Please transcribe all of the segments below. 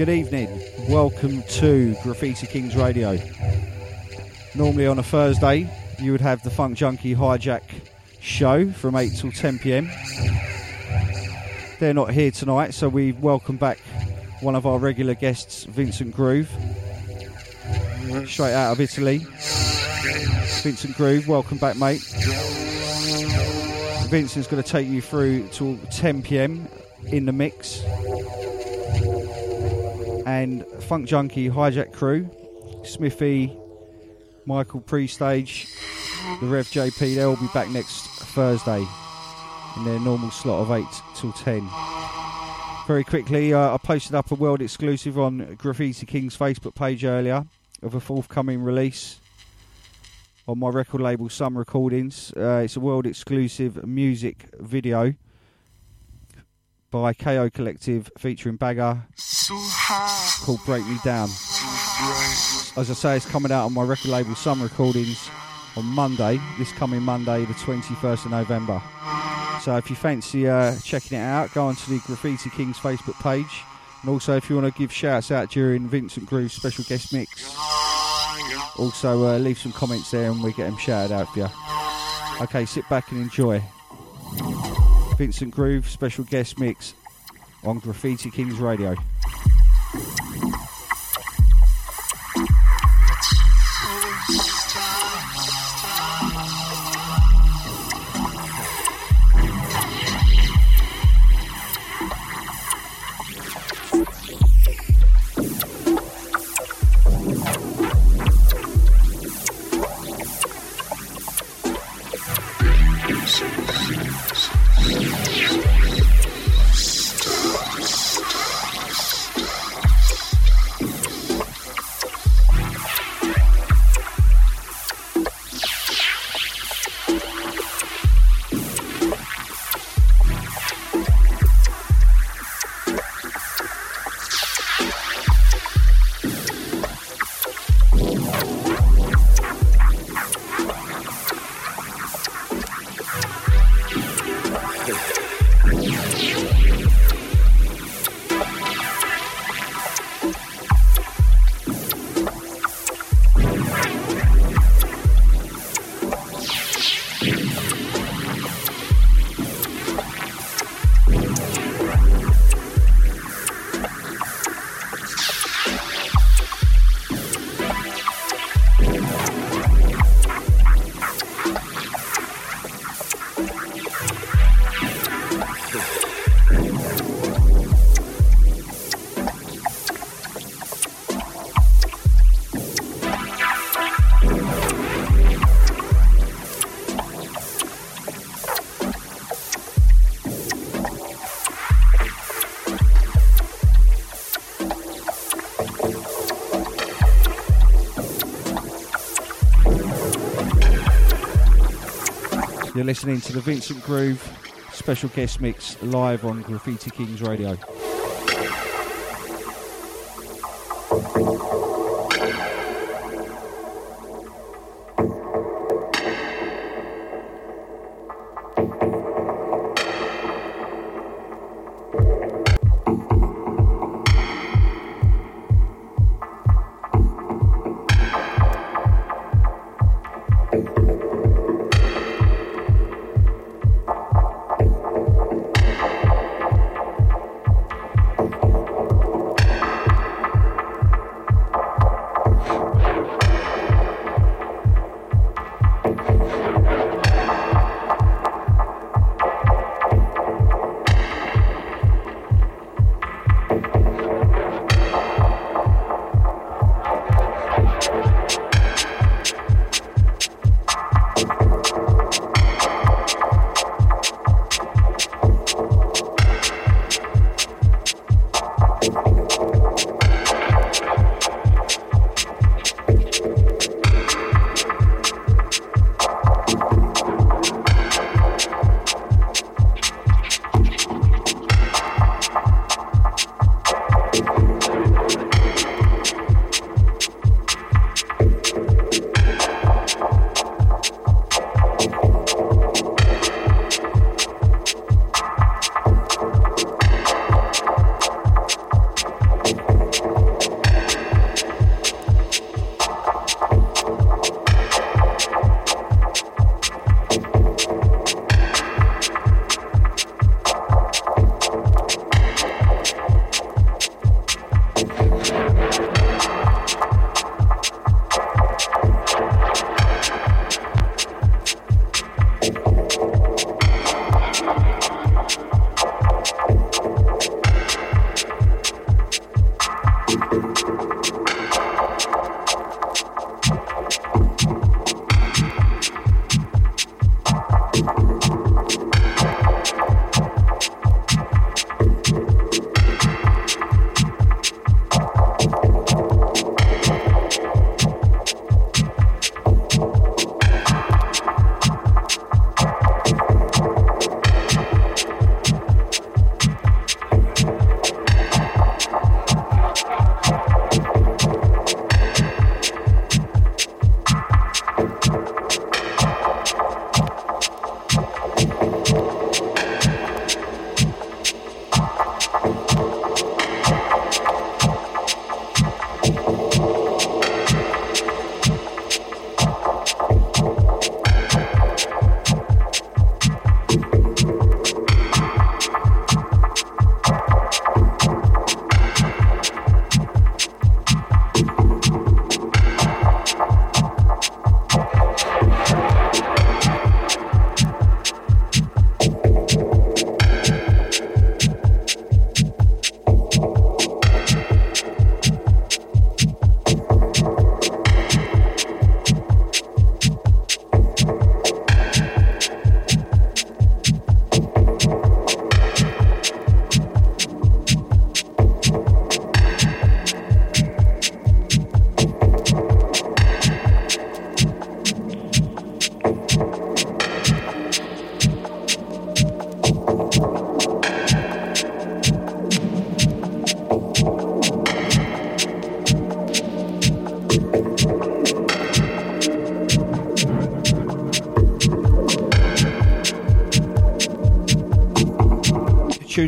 Good evening. Welcome to Graffiti Kings Radio. Normally on a Thursday, you would have the Funk Junkie Hijack show from 8 till 10 pm. They're not here tonight, so we welcome back one of our regular guests, Vincent Groove, straight out of Italy. Vincent Groove, welcome back, mate. Vincent's going to take you through till 10 pm in the mix. And Funk Junkie Hijack Crew, Smithy, Michael Pre-Stage, the Rev JP, they'll be back next Thursday in their normal slot of 8 till 10. Very quickly, uh, I posted up a world exclusive on Graffiti King's Facebook page earlier of a forthcoming release on my record label Some Recordings. Uh, it's a world exclusive music video by KO Collective featuring Bagger called Break Me Down. As I say, it's coming out on my record label Some Recordings on Monday, this coming Monday, the 21st of November. So if you fancy uh, checking it out, go onto the Graffiti Kings Facebook page. And also, if you want to give shouts out during Vincent Groove's special guest mix, also uh, leave some comments there and we get them shouted out for you. Okay, sit back and enjoy. Vincent Groove special guest mix on Graffiti Kings Radio. Listening to the Vincent Groove special guest mix live on Graffiti Kings Radio.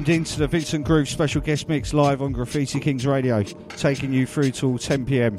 Tuned in to the Vincent Groove special guest mix live on Graffiti Kings Radio, taking you through till 10 pm.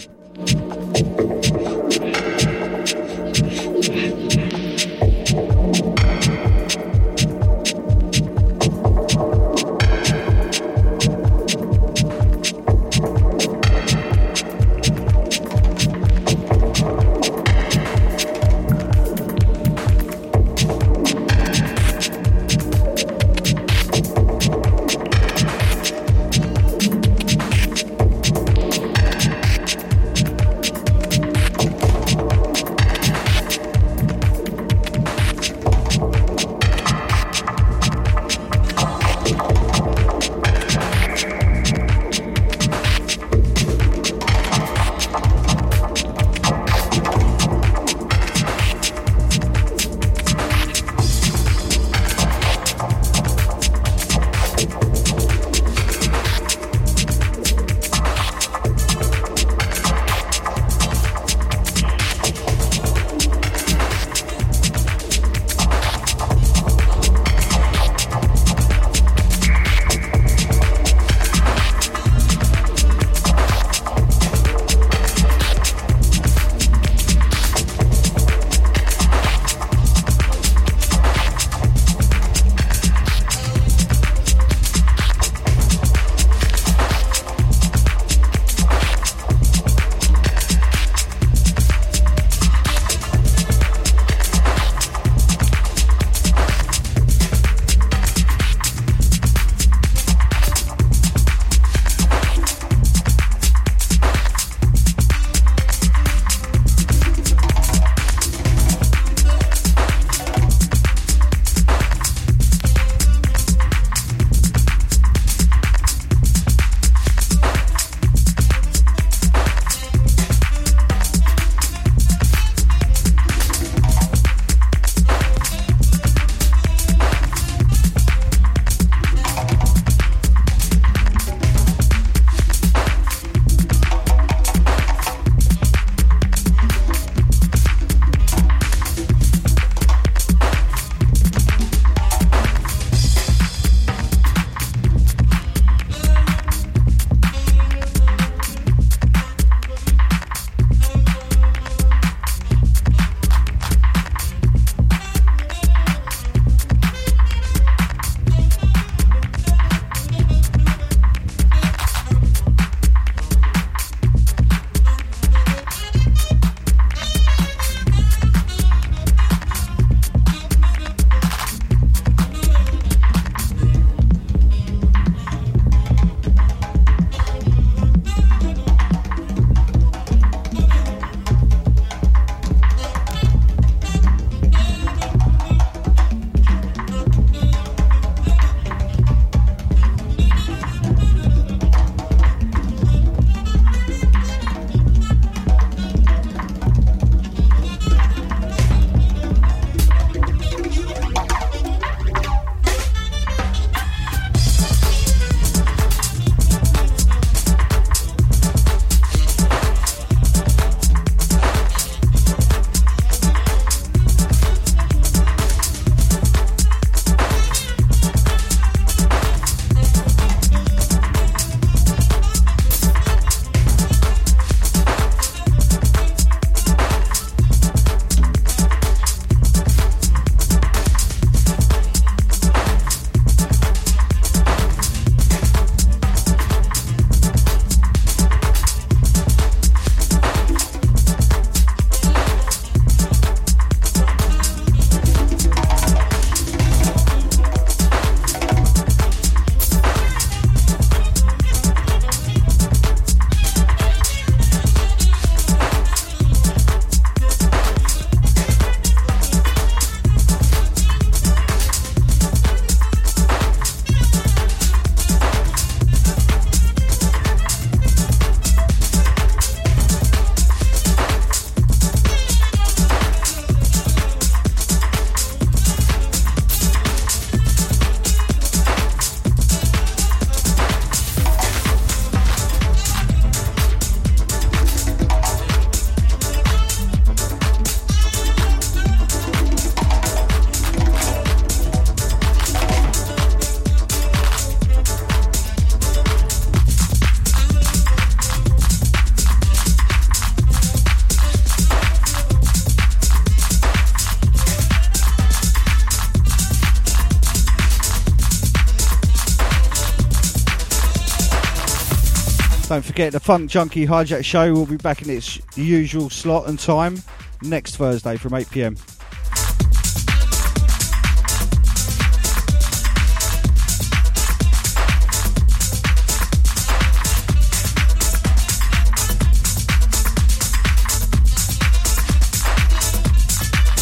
Forget the Funk Junkie Hijack Show will be back in its usual slot and time next Thursday from 8 pm.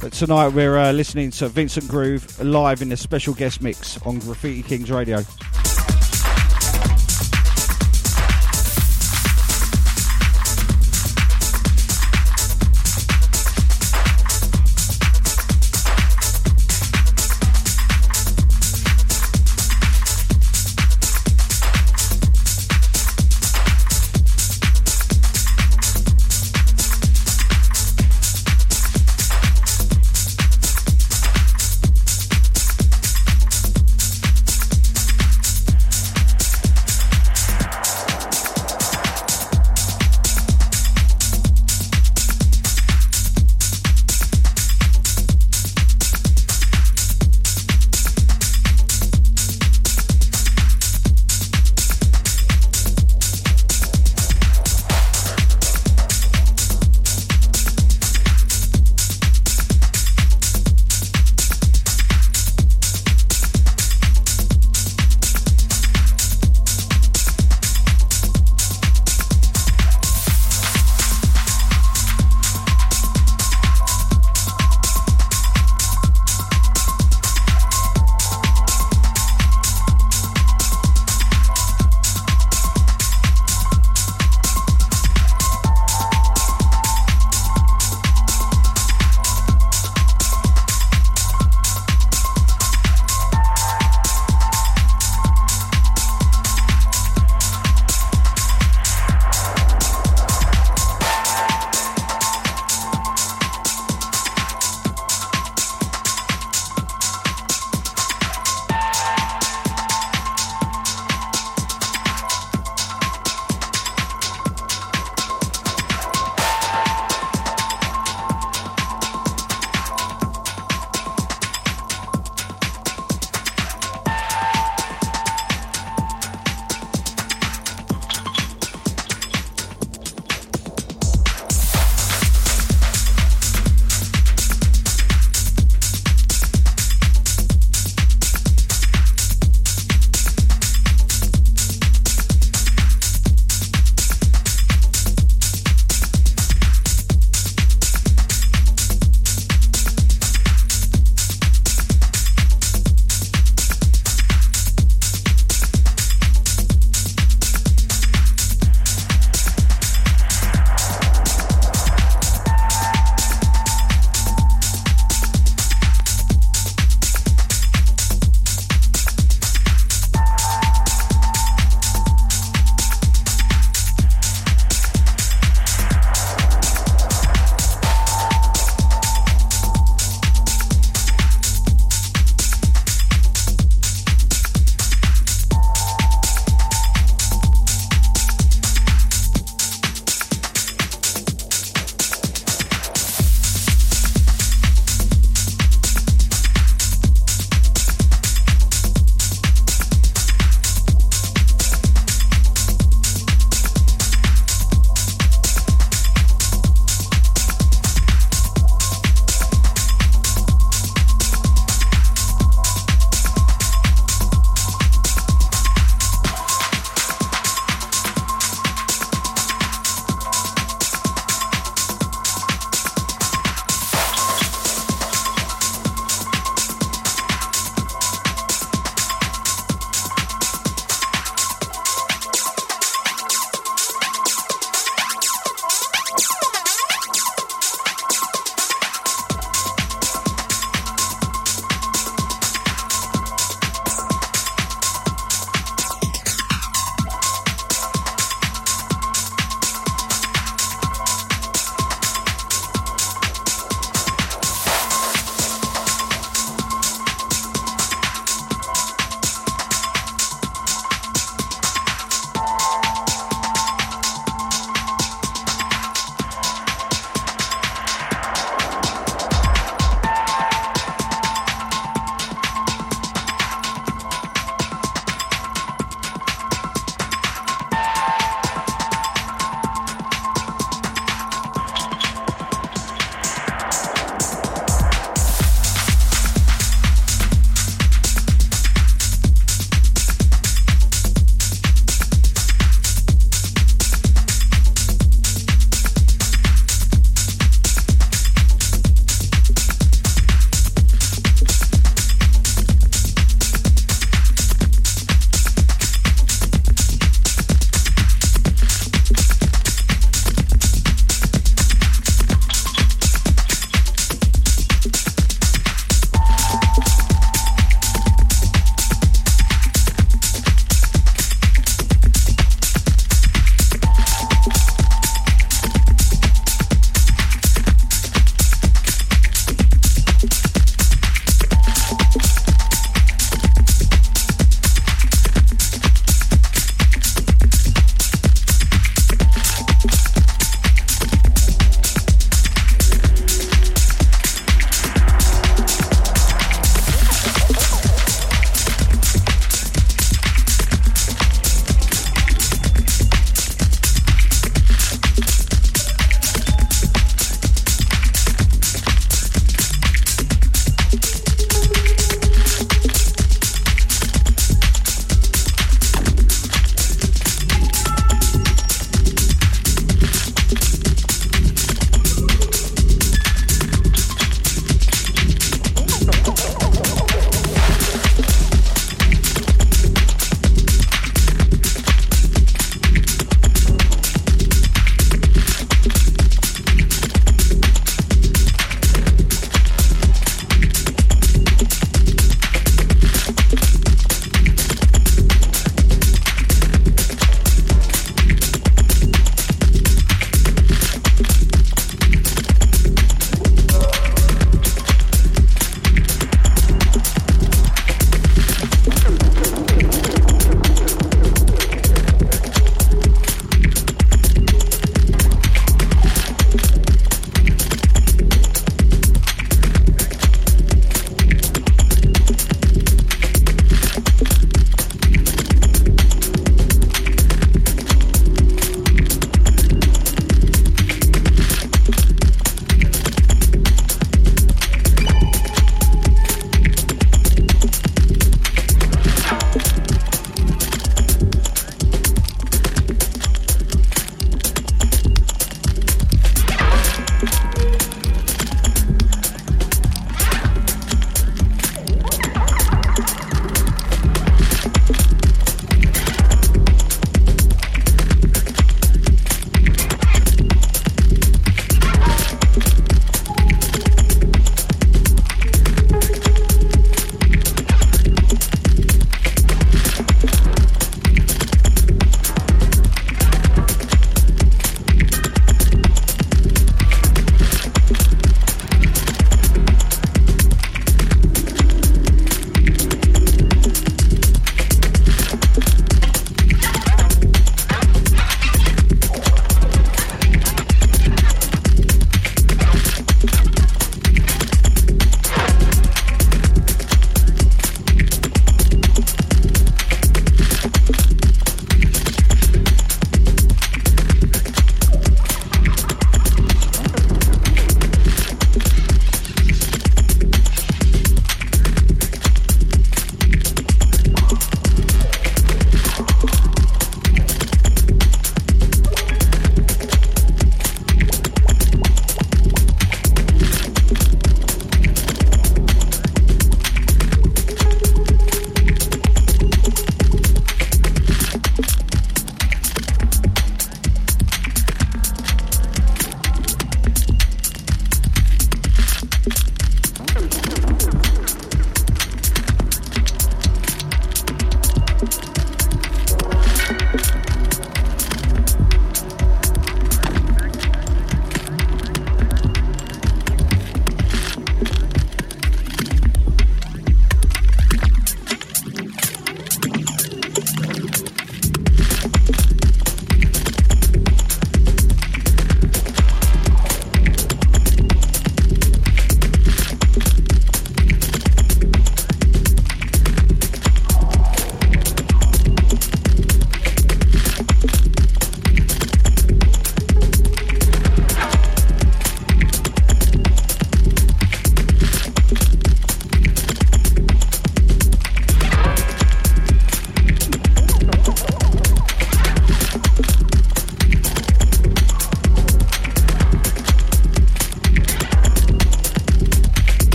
But tonight we're uh, listening to Vincent Groove live in a special guest mix on Graffiti Kings Radio.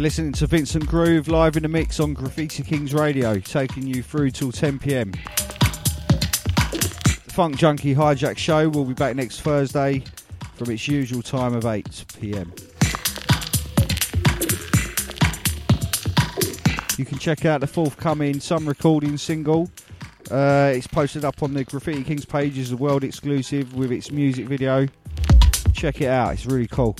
You're listening to Vincent Groove live in the mix on Graffiti Kings Radio, taking you through till 10 pm. The Funk Junkie Hijack Show will be back next Thursday from its usual time of 8 pm. You can check out the forthcoming Some Recording single. Uh, it's posted up on the Graffiti Kings page as a world exclusive with its music video. Check it out, it's really cool.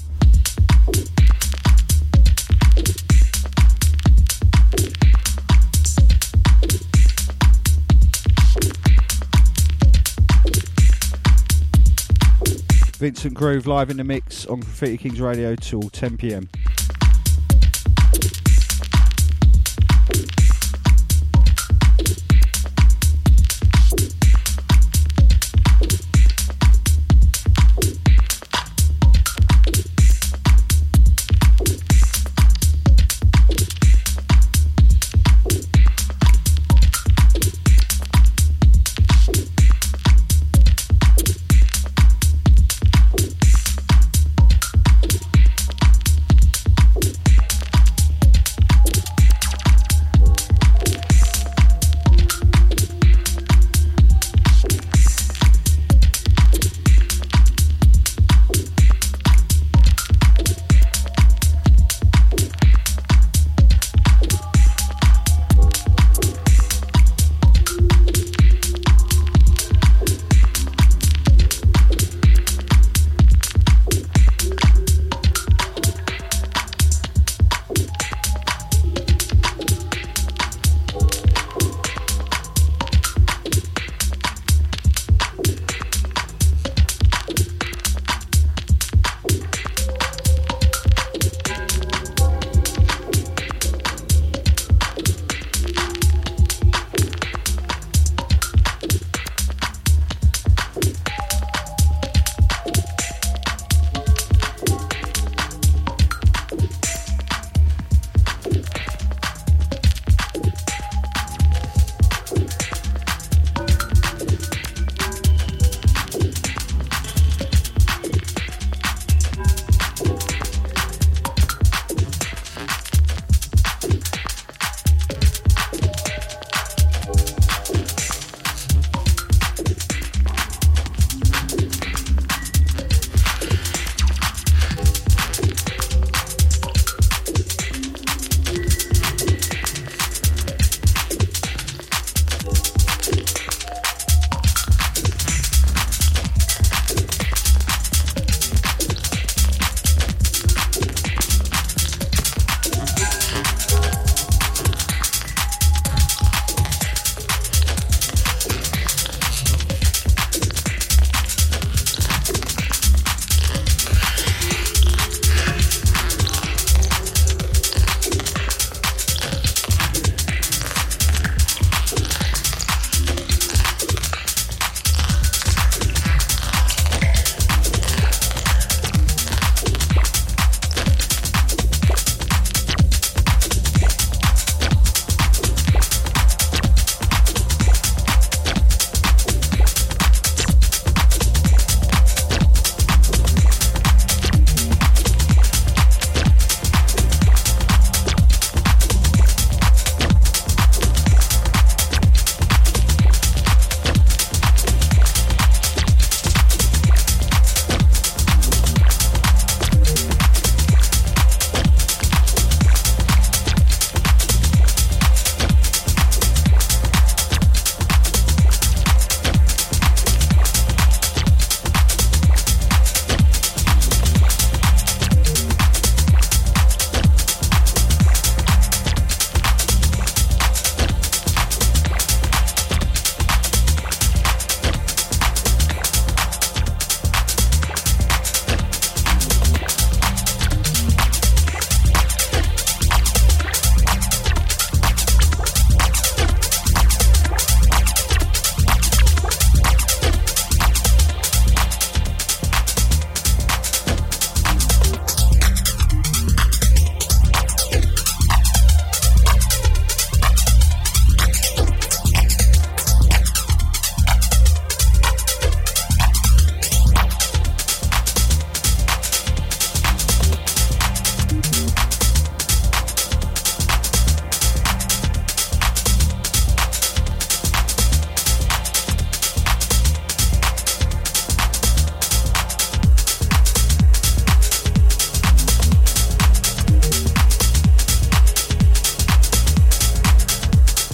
Vincent Groove live in the mix on Graffiti Kings Radio till 10 pm.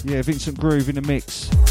Yeah, Vincent Groove in the mix.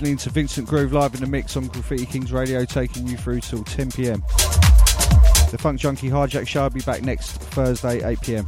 Listening to Vincent Groove live in the mix on Graffiti Kings Radio, taking you through till 10 pm. The Funk Junkie Hijack Show will be back next Thursday, 8 pm.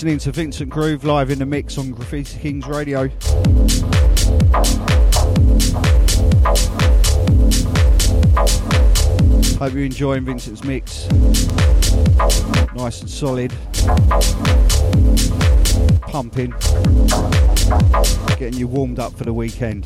Listening to Vincent Groove live in the mix on Graffiti Kings Radio. Hope you're enjoying Vincent's mix. Nice and solid. Pumping. Getting you warmed up for the weekend.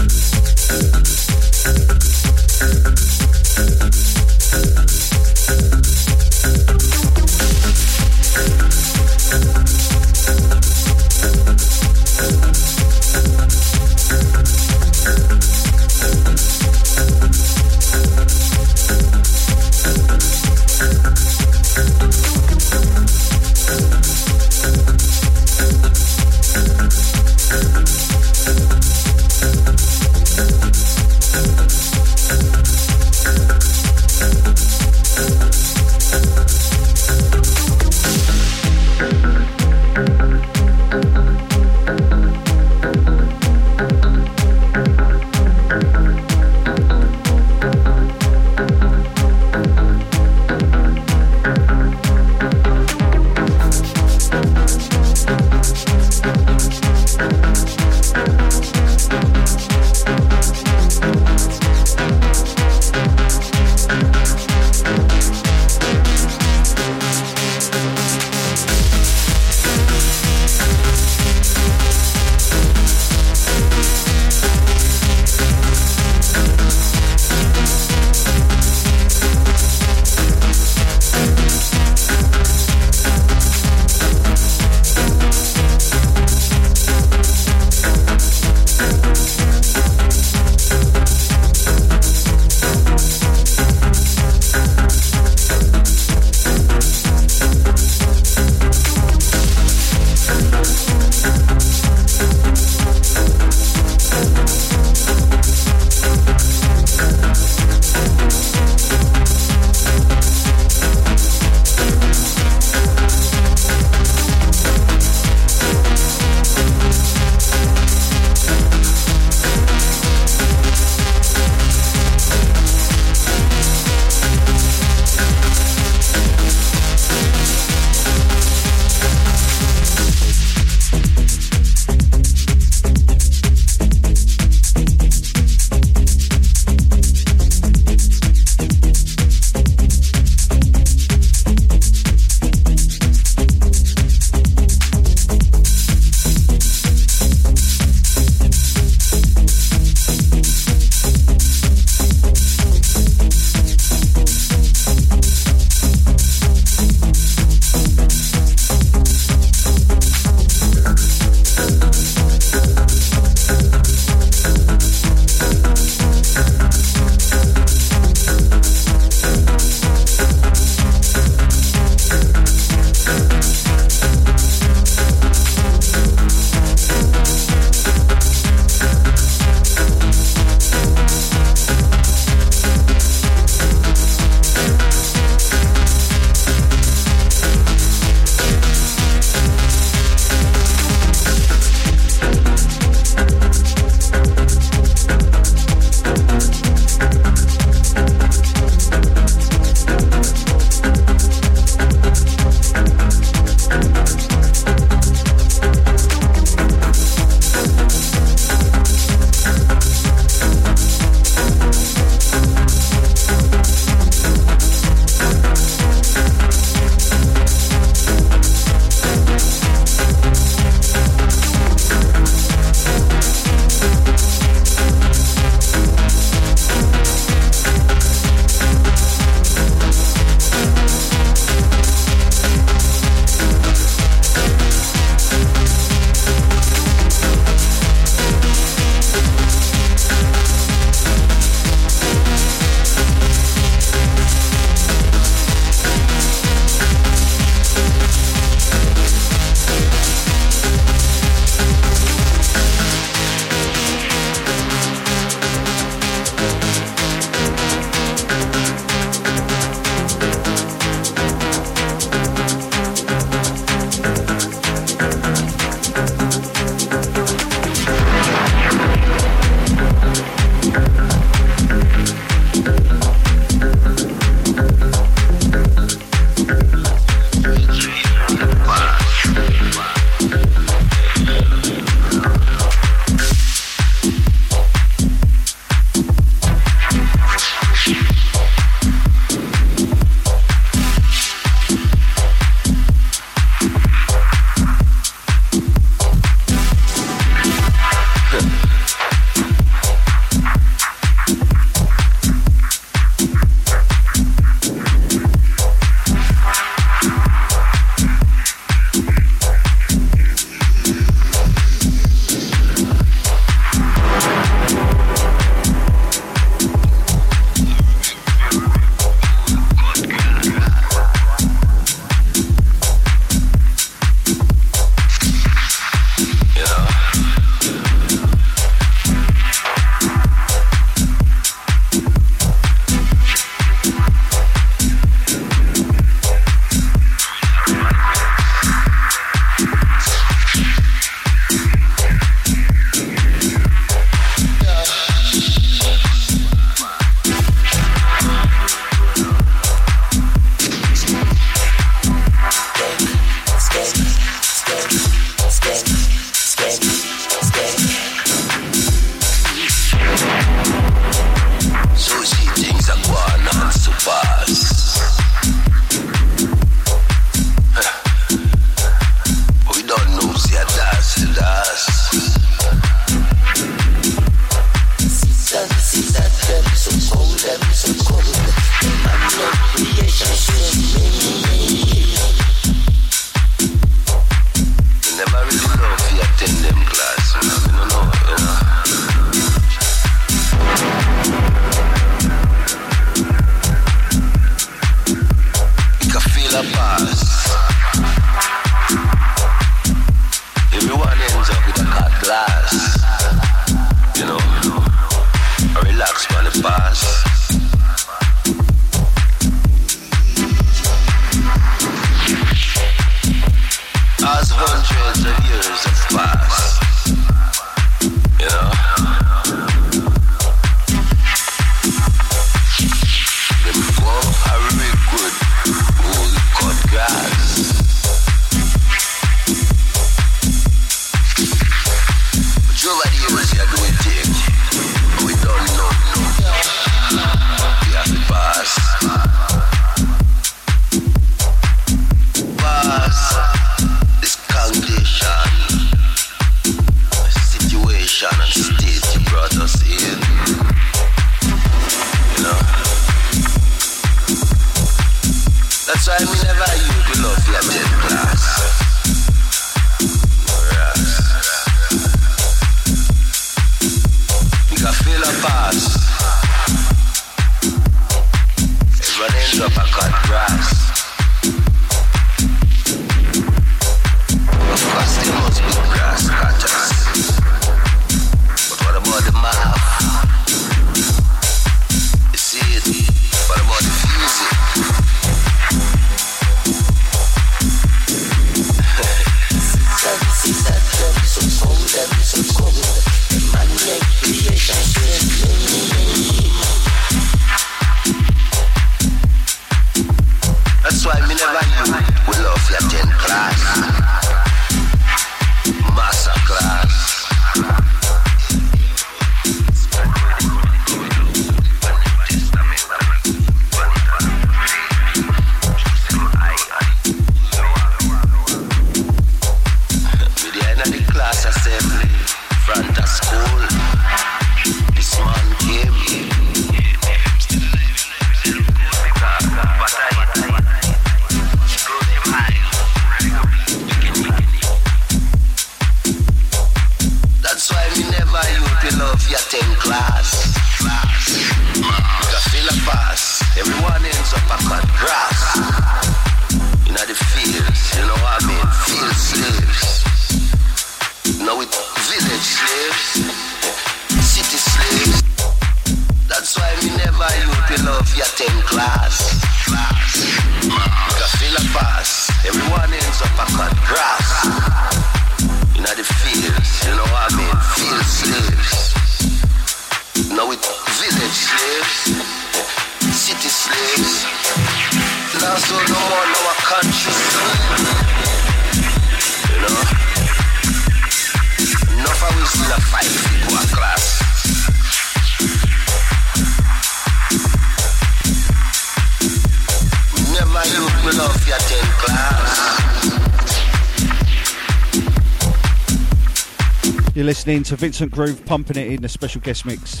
Listening to Vincent Groove pumping it in a special guest mix.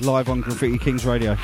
Live on Graffiti Kings Radio.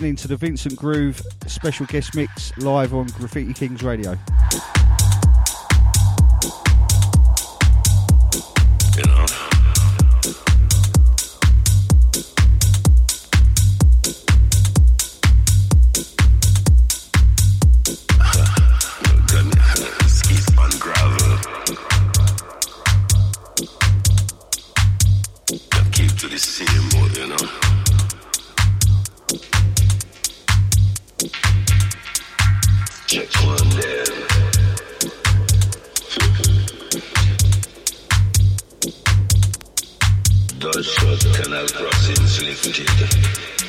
Listening to the Vincent Groove special guest mix live on Graffiti Kings Radio. Deutschland Kanal Crossing lifted.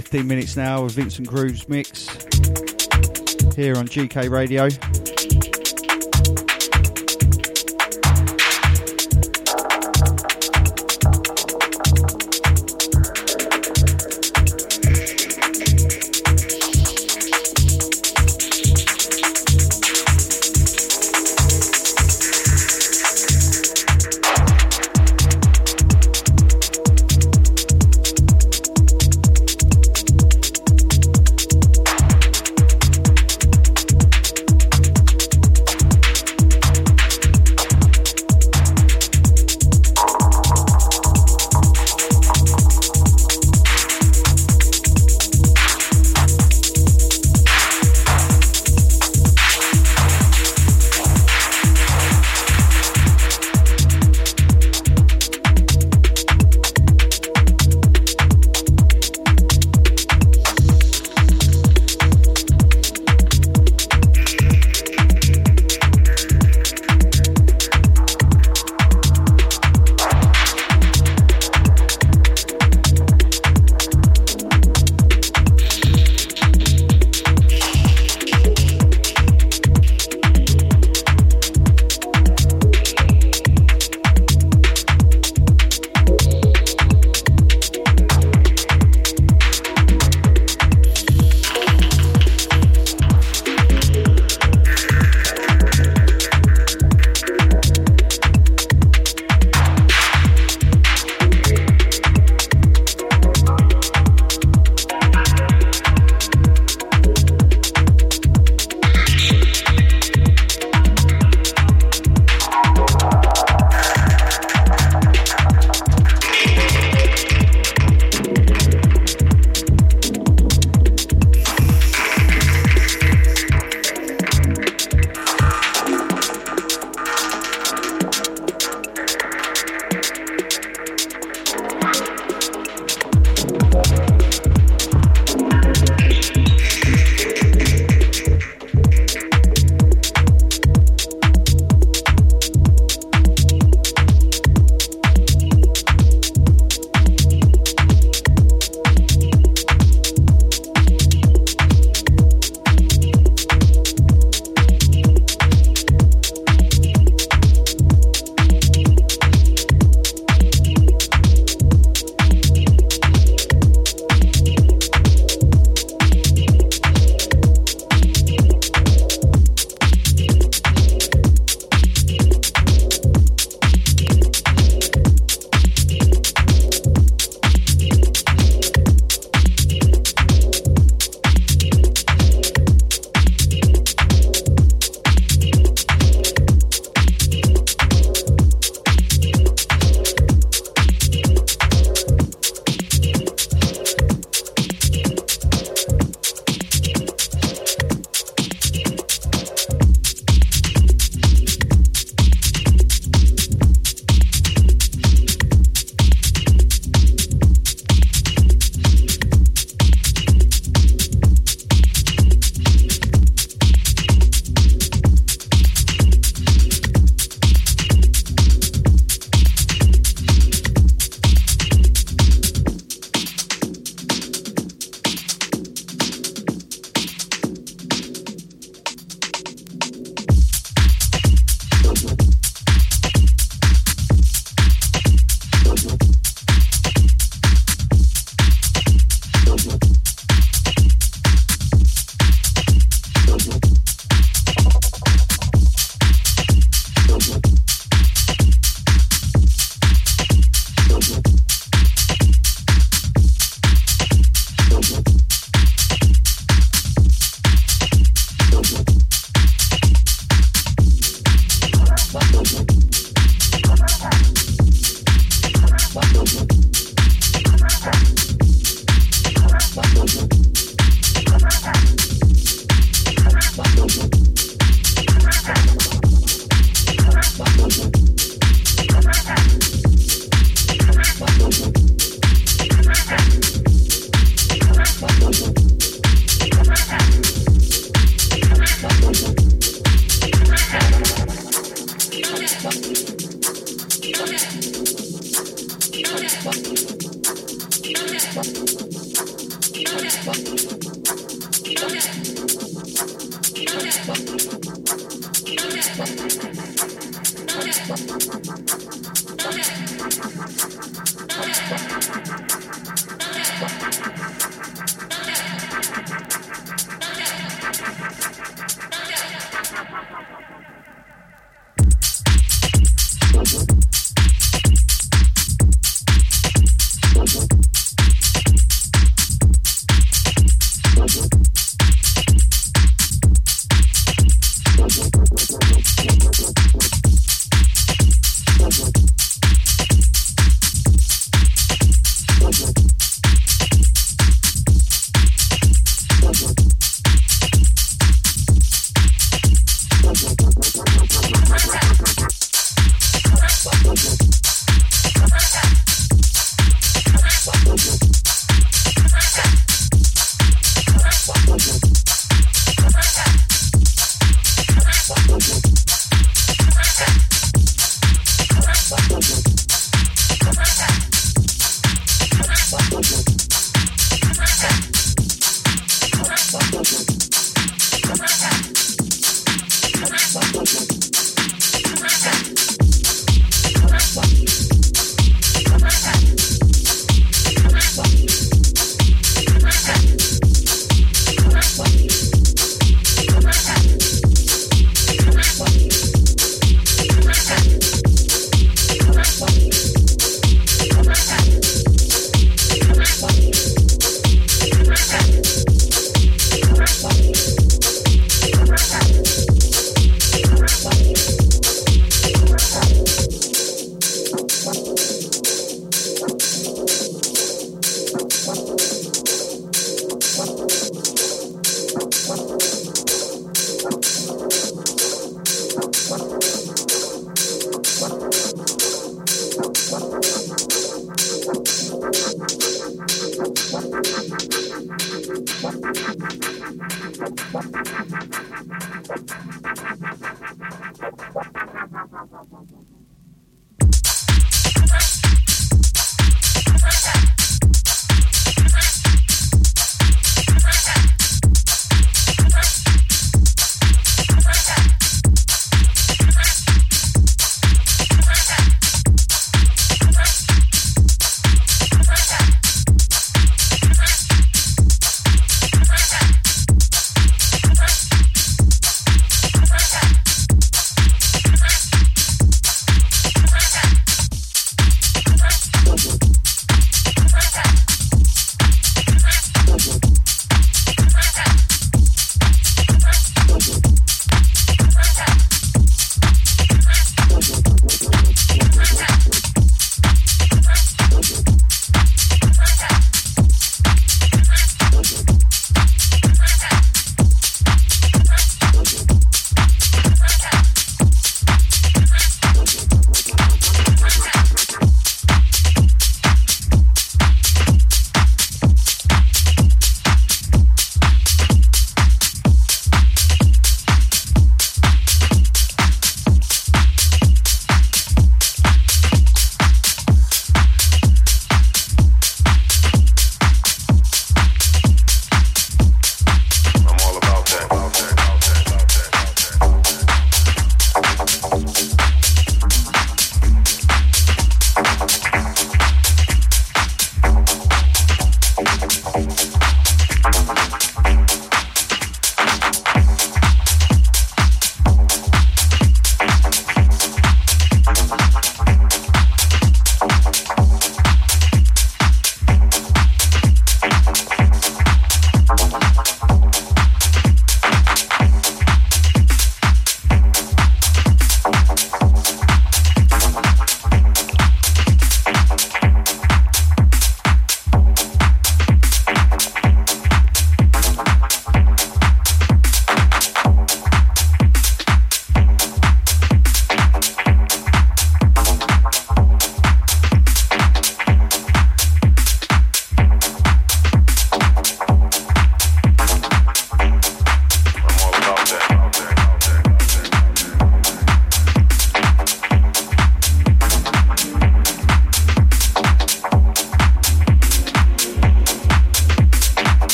15 minutes now of Vincent Grooves mix here on GK Radio.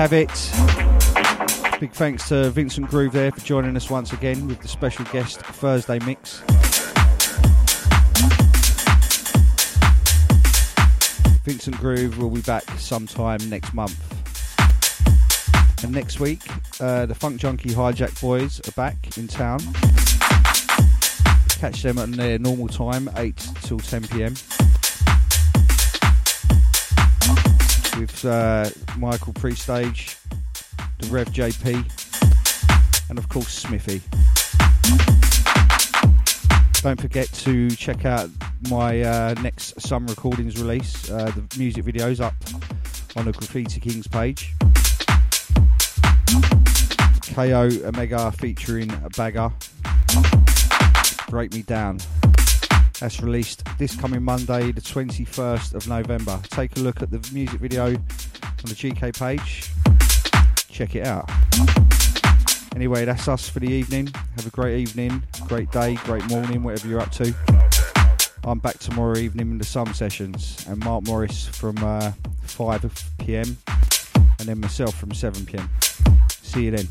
Have it. Big thanks to Vincent Groove there for joining us once again with the special guest Thursday mix. Vincent Groove will be back sometime next month. And next week, uh, the Funk Junkie Hijack Boys are back in town. Catch them at their normal time, 8 till 10 pm. With uh, Michael Prestage, the Rev JP, and of course Smithy. Don't forget to check out my uh, next Some Recordings release. Uh, the music video's up on the Graffiti Kings page. KO Omega featuring Bagger. Break Me Down. That's released this coming Monday, the 21st of November. Take a look at the music video on the GK page. Check it out. Anyway, that's us for the evening. Have a great evening, great day, great morning, whatever you're up to. I'm back tomorrow evening in the Sun Sessions, and Mark Morris from uh, 5 pm, and then myself from 7 pm. See you then.